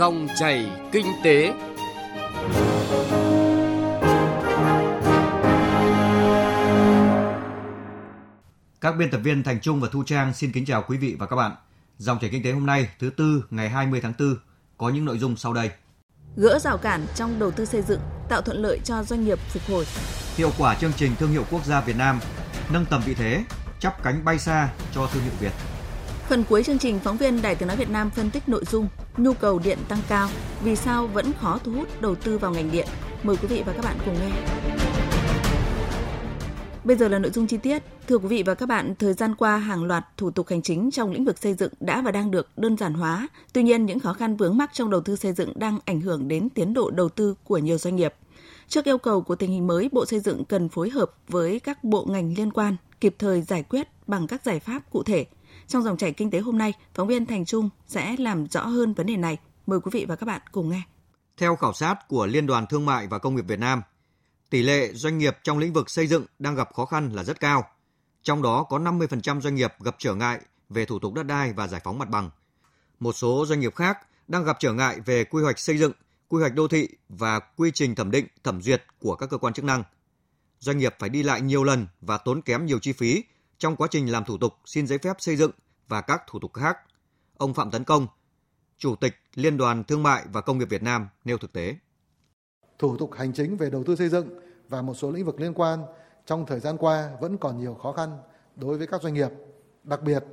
Dòng chảy kinh tế. Các biên tập viên Thành Trung và Thu Trang xin kính chào quý vị và các bạn. Dòng chảy kinh tế hôm nay, thứ tư ngày 20 tháng 4 có những nội dung sau đây. Gỡ rào cản trong đầu tư xây dựng, tạo thuận lợi cho doanh nghiệp phục hồi. Hiệu quả chương trình thương hiệu quốc gia Việt Nam, nâng tầm vị thế, chắp cánh bay xa cho thương hiệu Việt. Phần cuối chương trình, phóng viên Đài Tiếng Nói Việt Nam phân tích nội dung nhu cầu điện tăng cao, vì sao vẫn khó thu hút đầu tư vào ngành điện. Mời quý vị và các bạn cùng nghe. Bây giờ là nội dung chi tiết. Thưa quý vị và các bạn, thời gian qua hàng loạt thủ tục hành chính trong lĩnh vực xây dựng đã và đang được đơn giản hóa. Tuy nhiên, những khó khăn vướng mắc trong đầu tư xây dựng đang ảnh hưởng đến tiến độ đầu tư của nhiều doanh nghiệp. Trước yêu cầu của tình hình mới, Bộ Xây dựng cần phối hợp với các bộ ngành liên quan kịp thời giải quyết bằng các giải pháp cụ thể. Trong dòng chảy kinh tế hôm nay, phóng viên Thành Trung sẽ làm rõ hơn vấn đề này. Mời quý vị và các bạn cùng nghe. Theo khảo sát của Liên đoàn Thương mại và Công nghiệp Việt Nam, tỷ lệ doanh nghiệp trong lĩnh vực xây dựng đang gặp khó khăn là rất cao. Trong đó có 50% doanh nghiệp gặp trở ngại về thủ tục đất đai và giải phóng mặt bằng. Một số doanh nghiệp khác đang gặp trở ngại về quy hoạch xây dựng, quy hoạch đô thị và quy trình thẩm định, thẩm duyệt của các cơ quan chức năng. Doanh nghiệp phải đi lại nhiều lần và tốn kém nhiều chi phí trong quá trình làm thủ tục xin giấy phép xây dựng và các thủ tục khác. Ông Phạm Tấn Công, Chủ tịch Liên đoàn Thương mại và Công nghiệp Việt Nam nêu thực tế. Thủ tục hành chính về đầu tư xây dựng và một số lĩnh vực liên quan trong thời gian qua vẫn còn nhiều khó khăn đối với các doanh nghiệp, đặc biệt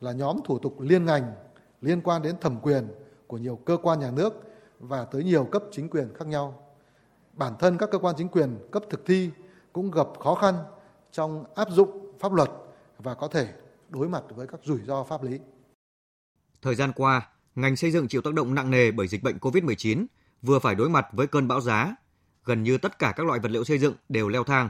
là nhóm thủ tục liên ngành liên quan đến thẩm quyền của nhiều cơ quan nhà nước và tới nhiều cấp chính quyền khác nhau. Bản thân các cơ quan chính quyền cấp thực thi cũng gặp khó khăn trong áp dụng pháp luật và có thể đối mặt với các rủi ro pháp lý. Thời gian qua, ngành xây dựng chịu tác động nặng nề bởi dịch bệnh COVID-19, vừa phải đối mặt với cơn bão giá. Gần như tất cả các loại vật liệu xây dựng đều leo thang.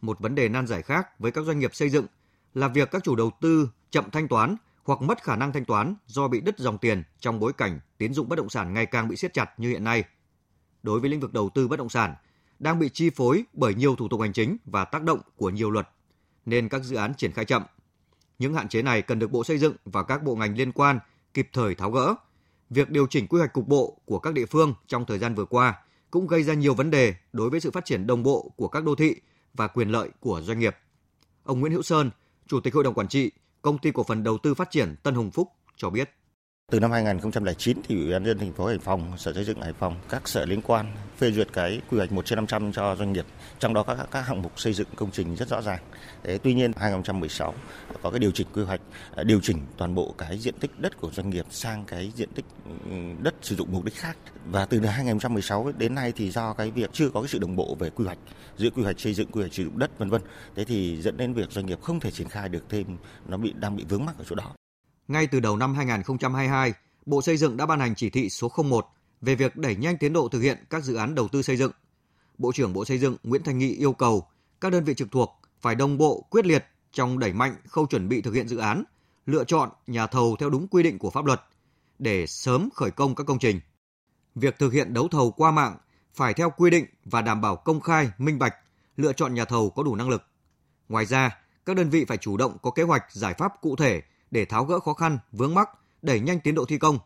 Một vấn đề nan giải khác với các doanh nghiệp xây dựng là việc các chủ đầu tư chậm thanh toán hoặc mất khả năng thanh toán do bị đứt dòng tiền trong bối cảnh tín dụng bất động sản ngày càng bị siết chặt như hiện nay. Đối với lĩnh vực đầu tư bất động sản, đang bị chi phối bởi nhiều thủ tục hành chính và tác động của nhiều luật, nên các dự án triển khai chậm. Những hạn chế này cần được Bộ Xây dựng và các bộ ngành liên quan kịp thời tháo gỡ. Việc điều chỉnh quy hoạch cục bộ của các địa phương trong thời gian vừa qua cũng gây ra nhiều vấn đề đối với sự phát triển đồng bộ của các đô thị và quyền lợi của doanh nghiệp. Ông Nguyễn Hữu Sơn, Chủ tịch Hội đồng Quản trị, Công ty Cổ phần Đầu tư Phát triển Tân Hùng Phúc cho biết. Từ năm 2009 thì Ủy ban nhân thành phố Hải Phòng, Sở Xây dựng Hải Phòng, các sở liên quan phê duyệt cái quy hoạch 1 trên 500 cho doanh nghiệp, trong đó các các hạng mục xây dựng công trình rất rõ ràng. Thế, tuy nhiên 2016 có cái điều chỉnh quy hoạch, à, điều chỉnh toàn bộ cái diện tích đất của doanh nghiệp sang cái diện tích ừ, đất sử dụng mục đích khác. Và từ năm 2016 đến nay thì do cái việc chưa có cái sự đồng bộ về quy hoạch giữa quy hoạch xây dựng, quy hoạch sử dụng đất vân vân, thế thì dẫn đến việc doanh nghiệp không thể triển khai được thêm, nó bị đang bị vướng mắc ở chỗ đó. Ngay từ đầu năm 2022, Bộ Xây dựng đã ban hành chỉ thị số 01 về việc đẩy nhanh tiến độ thực hiện các dự án đầu tư xây dựng. Bộ trưởng Bộ Xây dựng Nguyễn Thành Nghị yêu cầu các đơn vị trực thuộc phải đồng bộ quyết liệt trong đẩy mạnh khâu chuẩn bị thực hiện dự án, lựa chọn nhà thầu theo đúng quy định của pháp luật để sớm khởi công các công trình. Việc thực hiện đấu thầu qua mạng phải theo quy định và đảm bảo công khai, minh bạch, lựa chọn nhà thầu có đủ năng lực. Ngoài ra, các đơn vị phải chủ động có kế hoạch giải pháp cụ thể để tháo gỡ khó khăn, vướng mắc, đẩy nhanh tiến độ thi công,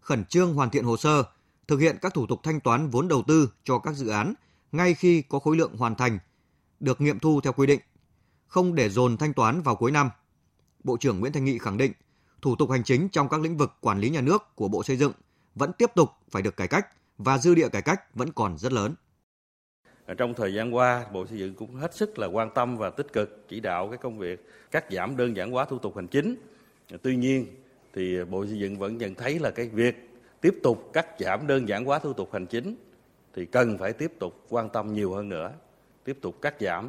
khẩn trương hoàn thiện hồ sơ, thực hiện các thủ tục thanh toán vốn đầu tư cho các dự án ngay khi có khối lượng hoàn thành, được nghiệm thu theo quy định, không để dồn thanh toán vào cuối năm. Bộ trưởng Nguyễn Thanh Nghị khẳng định, thủ tục hành chính trong các lĩnh vực quản lý nhà nước của Bộ Xây dựng vẫn tiếp tục phải được cải cách và dư địa cải cách vẫn còn rất lớn. Trong thời gian qua, Bộ Xây dựng cũng hết sức là quan tâm và tích cực chỉ đạo cái công việc cắt giảm đơn giản hóa thủ tục hành chính Tuy nhiên thì Bộ Xây dựng vẫn nhận thấy là cái việc tiếp tục cắt giảm đơn giản hóa thủ tục hành chính thì cần phải tiếp tục quan tâm nhiều hơn nữa, tiếp tục cắt giảm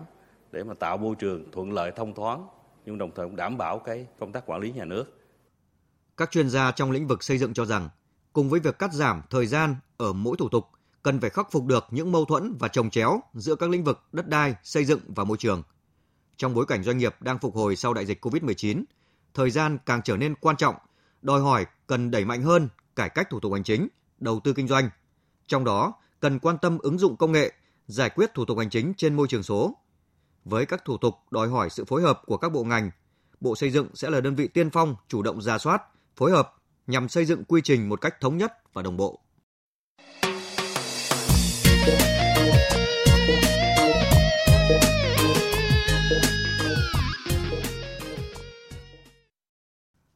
để mà tạo môi trường thuận lợi thông thoáng nhưng đồng thời cũng đảm bảo cái công tác quản lý nhà nước. Các chuyên gia trong lĩnh vực xây dựng cho rằng cùng với việc cắt giảm thời gian ở mỗi thủ tục cần phải khắc phục được những mâu thuẫn và trồng chéo giữa các lĩnh vực đất đai, xây dựng và môi trường. Trong bối cảnh doanh nghiệp đang phục hồi sau đại dịch COVID-19, thời gian càng trở nên quan trọng, đòi hỏi cần đẩy mạnh hơn cải cách thủ tục hành chính, đầu tư kinh doanh. Trong đó, cần quan tâm ứng dụng công nghệ, giải quyết thủ tục hành chính trên môi trường số. Với các thủ tục đòi hỏi sự phối hợp của các bộ ngành, Bộ Xây dựng sẽ là đơn vị tiên phong chủ động ra soát, phối hợp nhằm xây dựng quy trình một cách thống nhất và đồng bộ.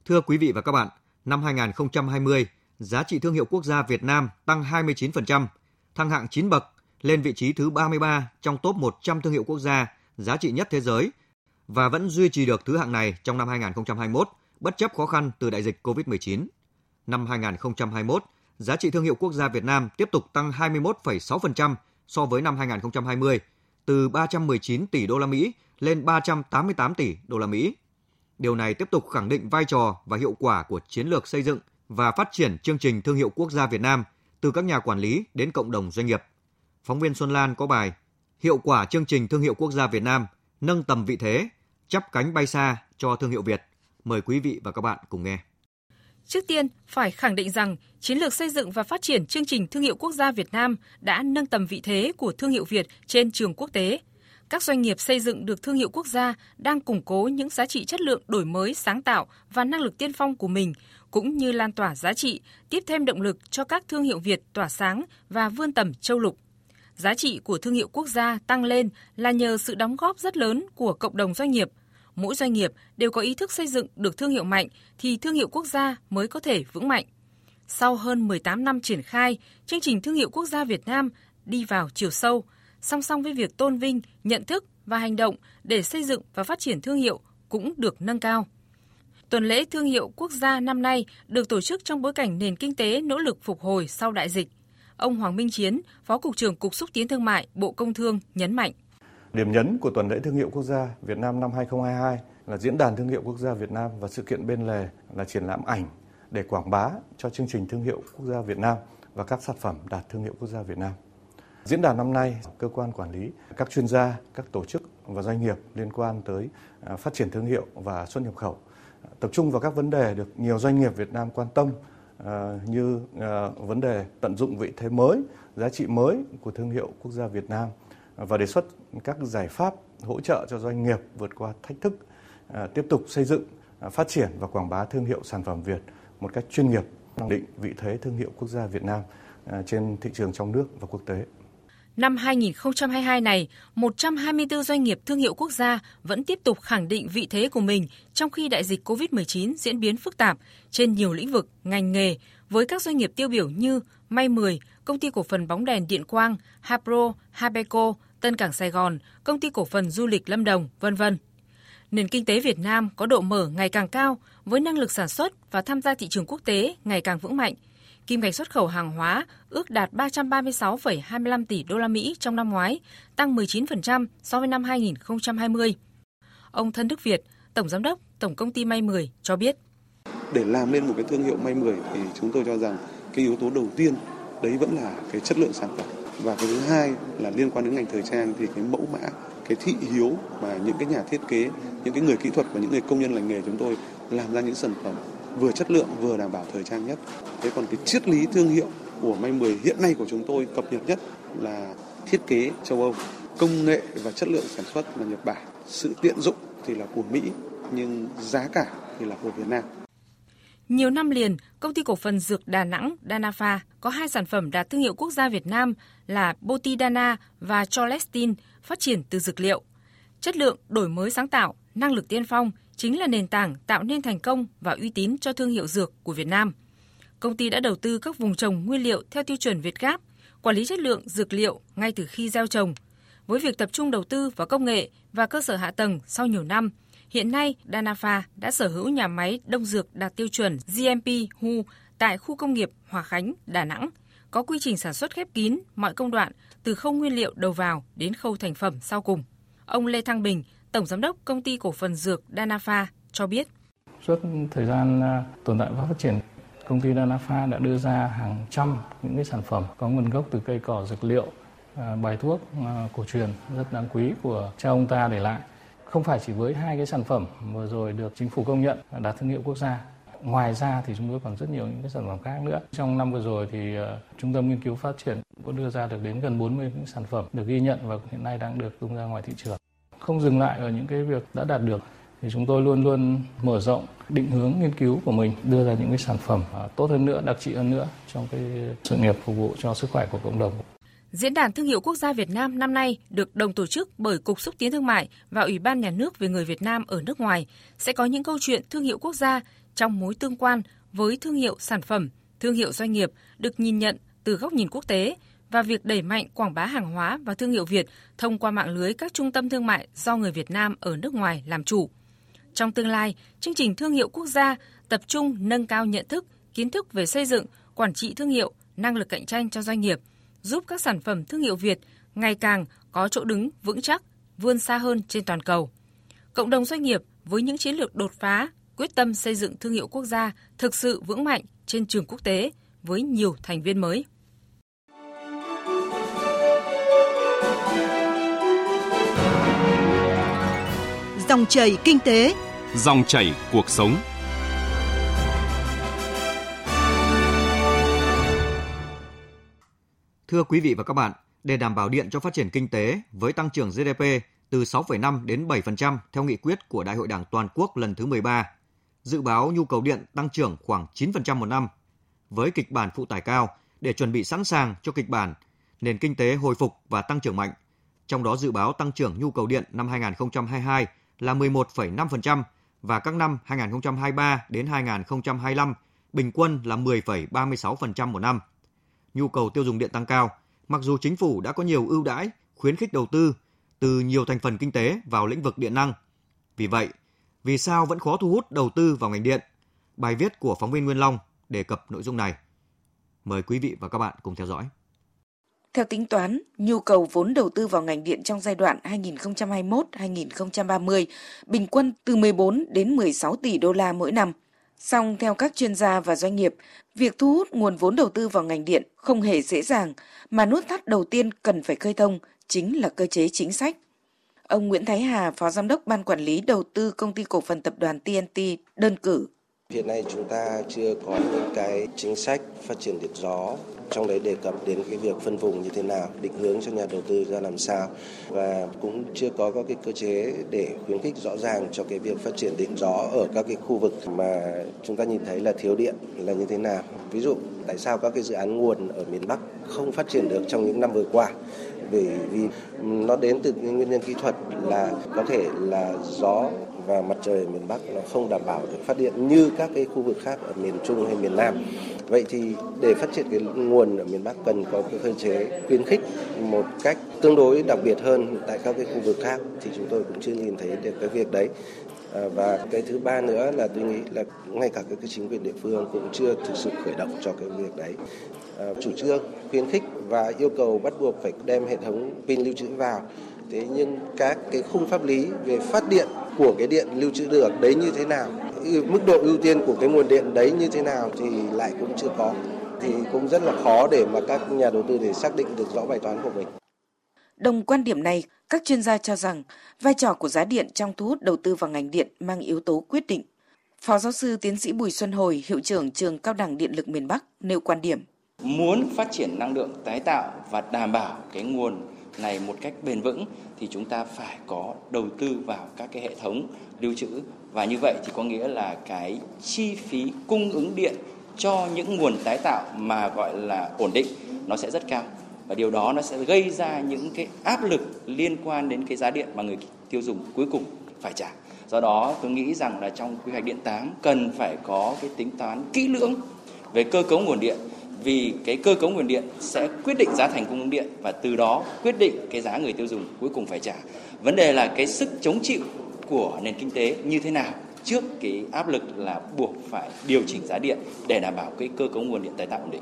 Thưa quý vị và các bạn, năm 2020, giá trị thương hiệu quốc gia Việt Nam tăng 29%, thăng hạng 9 bậc lên vị trí thứ 33 trong top 100 thương hiệu quốc gia giá trị nhất thế giới và vẫn duy trì được thứ hạng này trong năm 2021 bất chấp khó khăn từ đại dịch COVID-19. Năm 2021, giá trị thương hiệu quốc gia Việt Nam tiếp tục tăng 21,6% so với năm 2020, từ 319 tỷ đô la Mỹ lên 388 tỷ đô la Mỹ. Điều này tiếp tục khẳng định vai trò và hiệu quả của chiến lược xây dựng và phát triển chương trình thương hiệu quốc gia Việt Nam từ các nhà quản lý đến cộng đồng doanh nghiệp. Phóng viên Xuân Lan có bài Hiệu quả chương trình thương hiệu quốc gia Việt Nam nâng tầm vị thế, chắp cánh bay xa cho thương hiệu Việt. Mời quý vị và các bạn cùng nghe. Trước tiên, phải khẳng định rằng chiến lược xây dựng và phát triển chương trình thương hiệu quốc gia Việt Nam đã nâng tầm vị thế của thương hiệu Việt trên trường quốc tế. Các doanh nghiệp xây dựng được thương hiệu quốc gia đang củng cố những giá trị chất lượng đổi mới, sáng tạo và năng lực tiên phong của mình, cũng như lan tỏa giá trị, tiếp thêm động lực cho các thương hiệu Việt tỏa sáng và vươn tầm châu lục. Giá trị của thương hiệu quốc gia tăng lên là nhờ sự đóng góp rất lớn của cộng đồng doanh nghiệp – mỗi doanh nghiệp đều có ý thức xây dựng được thương hiệu mạnh thì thương hiệu quốc gia mới có thể vững mạnh. Sau hơn 18 năm triển khai, chương trình thương hiệu quốc gia Việt Nam đi vào chiều sâu, song song với việc tôn vinh, nhận thức và hành động để xây dựng và phát triển thương hiệu cũng được nâng cao. Tuần lễ thương hiệu quốc gia năm nay được tổ chức trong bối cảnh nền kinh tế nỗ lực phục hồi sau đại dịch. Ông Hoàng Minh Chiến, Phó Cục trưởng Cục Xúc tiến Thương mại, Bộ Công Thương nhấn mạnh. Điểm nhấn của tuần lễ thương hiệu quốc gia Việt Nam năm 2022 là diễn đàn thương hiệu quốc gia Việt Nam và sự kiện bên lề là triển lãm ảnh để quảng bá cho chương trình thương hiệu quốc gia Việt Nam và các sản phẩm đạt thương hiệu quốc gia Việt Nam. Diễn đàn năm nay, cơ quan quản lý, các chuyên gia, các tổ chức và doanh nghiệp liên quan tới à, phát triển thương hiệu và xuất nhập khẩu à, tập trung vào các vấn đề được nhiều doanh nghiệp Việt Nam quan tâm à, như vấn đề tận dụng vị thế mới, giá trị mới của thương hiệu quốc gia Việt Nam và đề xuất các giải pháp hỗ trợ cho doanh nghiệp vượt qua thách thức, tiếp tục xây dựng, phát triển và quảng bá thương hiệu sản phẩm Việt một cách chuyên nghiệp, khẳng định vị thế thương hiệu quốc gia Việt Nam trên thị trường trong nước và quốc tế. Năm 2022 này, 124 doanh nghiệp thương hiệu quốc gia vẫn tiếp tục khẳng định vị thế của mình trong khi đại dịch COVID-19 diễn biến phức tạp trên nhiều lĩnh vực, ngành nghề với các doanh nghiệp tiêu biểu như May 10, Công ty cổ phần bóng đèn Điện Quang, Hapro, Habeco, Tân Cảng Sài Gòn, Công ty cổ phần du lịch Lâm Đồng, vân vân. Nền kinh tế Việt Nam có độ mở ngày càng cao với năng lực sản xuất và tham gia thị trường quốc tế ngày càng vững mạnh. Kim ngạch xuất khẩu hàng hóa ước đạt 336,25 tỷ đô la Mỹ trong năm ngoái, tăng 19% so với năm 2020. Ông Thân Đức Việt, Tổng giám đốc Tổng công ty May 10 cho biết. Để làm nên một cái thương hiệu May 10 thì chúng tôi cho rằng cái yếu tố đầu tiên đấy vẫn là cái chất lượng sản phẩm và cái thứ hai là liên quan đến ngành thời trang thì cái mẫu mã cái thị hiếu mà những cái nhà thiết kế những cái người kỹ thuật và những người công nhân lành nghề chúng tôi làm ra những sản phẩm vừa chất lượng vừa đảm bảo thời trang nhất. Thế còn cái triết lý thương hiệu của may 10 hiện nay của chúng tôi cập nhật nhất là thiết kế châu Âu. Công nghệ và chất lượng sản xuất là Nhật Bản. Sự tiện dụng thì là của Mỹ nhưng giá cả thì là của Việt Nam. Nhiều năm liền, công ty cổ phần dược Đà Nẵng Danafa có hai sản phẩm đạt thương hiệu quốc gia Việt Nam là Botidana và Cholestin phát triển từ dược liệu. Chất lượng, đổi mới sáng tạo, năng lực tiên phong chính là nền tảng tạo nên thành công và uy tín cho thương hiệu dược của Việt Nam. Công ty đã đầu tư các vùng trồng nguyên liệu theo tiêu chuẩn Việt Gáp, quản lý chất lượng dược liệu ngay từ khi gieo trồng. Với việc tập trung đầu tư vào công nghệ và cơ sở hạ tầng sau nhiều năm – Hiện nay, Danafa đã sở hữu nhà máy đông dược đạt tiêu chuẩn GMP HU tại khu công nghiệp Hòa Khánh, Đà Nẵng, có quy trình sản xuất khép kín mọi công đoạn từ khâu nguyên liệu đầu vào đến khâu thành phẩm sau cùng. Ông Lê Thăng Bình, Tổng Giám đốc Công ty Cổ phần Dược Danafa cho biết. Suốt thời gian à, tồn tại và phát triển, công ty Danafa đã đưa ra hàng trăm những cái sản phẩm có nguồn gốc từ cây cỏ dược liệu, à, bài thuốc à, cổ truyền rất đáng quý của cha ông ta để lại. Không phải chỉ với hai cái sản phẩm vừa rồi được chính phủ công nhận đạt thương hiệu quốc gia. Ngoài ra thì chúng tôi còn rất nhiều những cái sản phẩm khác nữa. Trong năm vừa rồi thì uh, trung tâm nghiên cứu phát triển cũng đưa ra được đến gần 40 những sản phẩm được ghi nhận và hiện nay đang được tung ra ngoài thị trường không dừng lại ở những cái việc đã đạt được thì chúng tôi luôn luôn mở rộng định hướng nghiên cứu của mình đưa ra những cái sản phẩm à, tốt hơn nữa đặc trị hơn nữa trong cái sự nghiệp phục vụ cho sức khỏe của cộng đồng. Diễn đàn Thương hiệu Quốc gia Việt Nam năm nay được đồng tổ chức bởi Cục Xúc tiến Thương mại và Ủy ban Nhà nước về người Việt Nam ở nước ngoài sẽ có những câu chuyện thương hiệu quốc gia trong mối tương quan với thương hiệu sản phẩm, thương hiệu doanh nghiệp được nhìn nhận từ góc nhìn quốc tế và việc đẩy mạnh quảng bá hàng hóa và thương hiệu Việt thông qua mạng lưới các trung tâm thương mại do người Việt Nam ở nước ngoài làm chủ. Trong tương lai, chương trình thương hiệu quốc gia tập trung nâng cao nhận thức, kiến thức về xây dựng, quản trị thương hiệu, năng lực cạnh tranh cho doanh nghiệp, giúp các sản phẩm thương hiệu Việt ngày càng có chỗ đứng vững chắc, vươn xa hơn trên toàn cầu. Cộng đồng doanh nghiệp với những chiến lược đột phá, quyết tâm xây dựng thương hiệu quốc gia thực sự vững mạnh trên trường quốc tế với nhiều thành viên mới. Dòng chảy kinh tế, dòng chảy cuộc sống. Thưa quý vị và các bạn, để đảm bảo điện cho phát triển kinh tế với tăng trưởng GDP từ 6,5 đến 7% theo nghị quyết của Đại hội Đảng toàn quốc lần thứ 13, dự báo nhu cầu điện tăng trưởng khoảng 9% một năm. Với kịch bản phụ tải cao để chuẩn bị sẵn sàng cho kịch bản nền kinh tế hồi phục và tăng trưởng mạnh. Trong đó dự báo tăng trưởng nhu cầu điện năm 2022 là 11,5% và các năm 2023 đến 2025 bình quân là 10,36% một năm. Nhu cầu tiêu dùng điện tăng cao, mặc dù chính phủ đã có nhiều ưu đãi, khuyến khích đầu tư từ nhiều thành phần kinh tế vào lĩnh vực điện năng. Vì vậy, vì sao vẫn khó thu hút đầu tư vào ngành điện? Bài viết của phóng viên Nguyên Long đề cập nội dung này. Mời quý vị và các bạn cùng theo dõi. Theo tính toán, nhu cầu vốn đầu tư vào ngành điện trong giai đoạn 2021-2030 bình quân từ 14 đến 16 tỷ đô la mỗi năm. Song theo các chuyên gia và doanh nghiệp, việc thu hút nguồn vốn đầu tư vào ngành điện không hề dễ dàng, mà nút thắt đầu tiên cần phải khơi thông chính là cơ chế chính sách. Ông Nguyễn Thái Hà, Phó Giám đốc Ban Quản lý Đầu tư Công ty Cổ phần Tập đoàn TNT đơn cử. Hiện nay chúng ta chưa có những cái chính sách phát triển điện gió trong đấy đề cập đến cái việc phân vùng như thế nào, định hướng cho nhà đầu tư ra làm sao và cũng chưa có các cái cơ chế để khuyến khích rõ ràng cho cái việc phát triển điện gió ở các cái khu vực mà chúng ta nhìn thấy là thiếu điện là như thế nào. Ví dụ tại sao các cái dự án nguồn ở miền Bắc không phát triển được trong những năm vừa qua bởi vì nó đến từ nguyên nhân kỹ thuật là có thể là gió và mặt trời ở miền Bắc nó không đảm bảo được phát điện như các cái khu vực khác ở miền Trung hay miền Nam. Vậy thì để phát triển cái nguồn ở miền Bắc cần có cái cơ chế khuyến khích một cách tương đối đặc biệt hơn tại các cái khu vực khác thì chúng tôi cũng chưa nhìn thấy được cái việc đấy. Ờ, và cái thứ ba nữa là tôi nghĩ là ngay cả các cái chính quyền địa phương cũng chưa thực sự khởi động cho cái việc đấy. Ờ, chủ trương, khuyến khích và yêu cầu bắt buộc phải đem hệ thống pin lưu trữ vào thế nhưng các cái khung pháp lý về phát điện của cái điện lưu trữ được đấy như thế nào mức độ ưu tiên của cái nguồn điện đấy như thế nào thì lại cũng chưa có thì cũng rất là khó để mà các nhà đầu tư để xác định được rõ bài toán của mình. Đồng quan điểm này, các chuyên gia cho rằng vai trò của giá điện trong thu hút đầu tư vào ngành điện mang yếu tố quyết định. Phó giáo sư tiến sĩ Bùi Xuân Hồi, hiệu trưởng trường Cao đẳng Điện lực miền Bắc nêu quan điểm. Muốn phát triển năng lượng tái tạo và đảm bảo cái nguồn này một cách bền vững thì chúng ta phải có đầu tư vào các cái hệ thống lưu trữ và như vậy thì có nghĩa là cái chi phí cung ứng điện cho những nguồn tái tạo mà gọi là ổn định nó sẽ rất cao và điều đó nó sẽ gây ra những cái áp lực liên quan đến cái giá điện mà người tiêu dùng cuối cùng phải trả. Do đó tôi nghĩ rằng là trong quy hoạch điện 8 cần phải có cái tính toán kỹ lưỡng về cơ cấu nguồn điện vì cái cơ cấu nguồn điện sẽ quyết định giá thành cung ứng điện và từ đó quyết định cái giá người tiêu dùng cuối cùng phải trả. Vấn đề là cái sức chống chịu của nền kinh tế như thế nào trước cái áp lực là buộc phải điều chỉnh giá điện để đảm bảo cái cơ cấu nguồn điện tái tạo ổn định.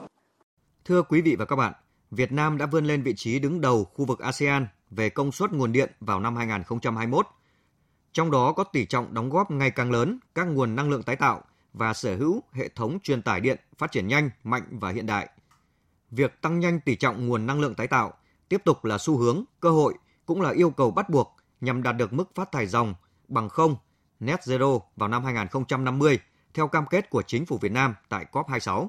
Thưa quý vị và các bạn, Việt Nam đã vươn lên vị trí đứng đầu khu vực ASEAN về công suất nguồn điện vào năm 2021. Trong đó có tỷ trọng đóng góp ngày càng lớn các nguồn năng lượng tái tạo và sở hữu hệ thống truyền tải điện phát triển nhanh, mạnh và hiện đại. Việc tăng nhanh tỷ trọng nguồn năng lượng tái tạo tiếp tục là xu hướng, cơ hội cũng là yêu cầu bắt buộc nhằm đạt được mức phát thải dòng bằng không net zero vào năm 2050 theo cam kết của chính phủ Việt Nam tại COP26.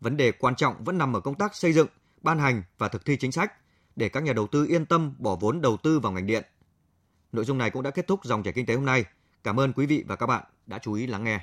Vấn đề quan trọng vẫn nằm ở công tác xây dựng, ban hành và thực thi chính sách để các nhà đầu tư yên tâm bỏ vốn đầu tư vào ngành điện. Nội dung này cũng đã kết thúc dòng chảy kinh tế hôm nay. Cảm ơn quý vị và các bạn đã chú ý lắng nghe.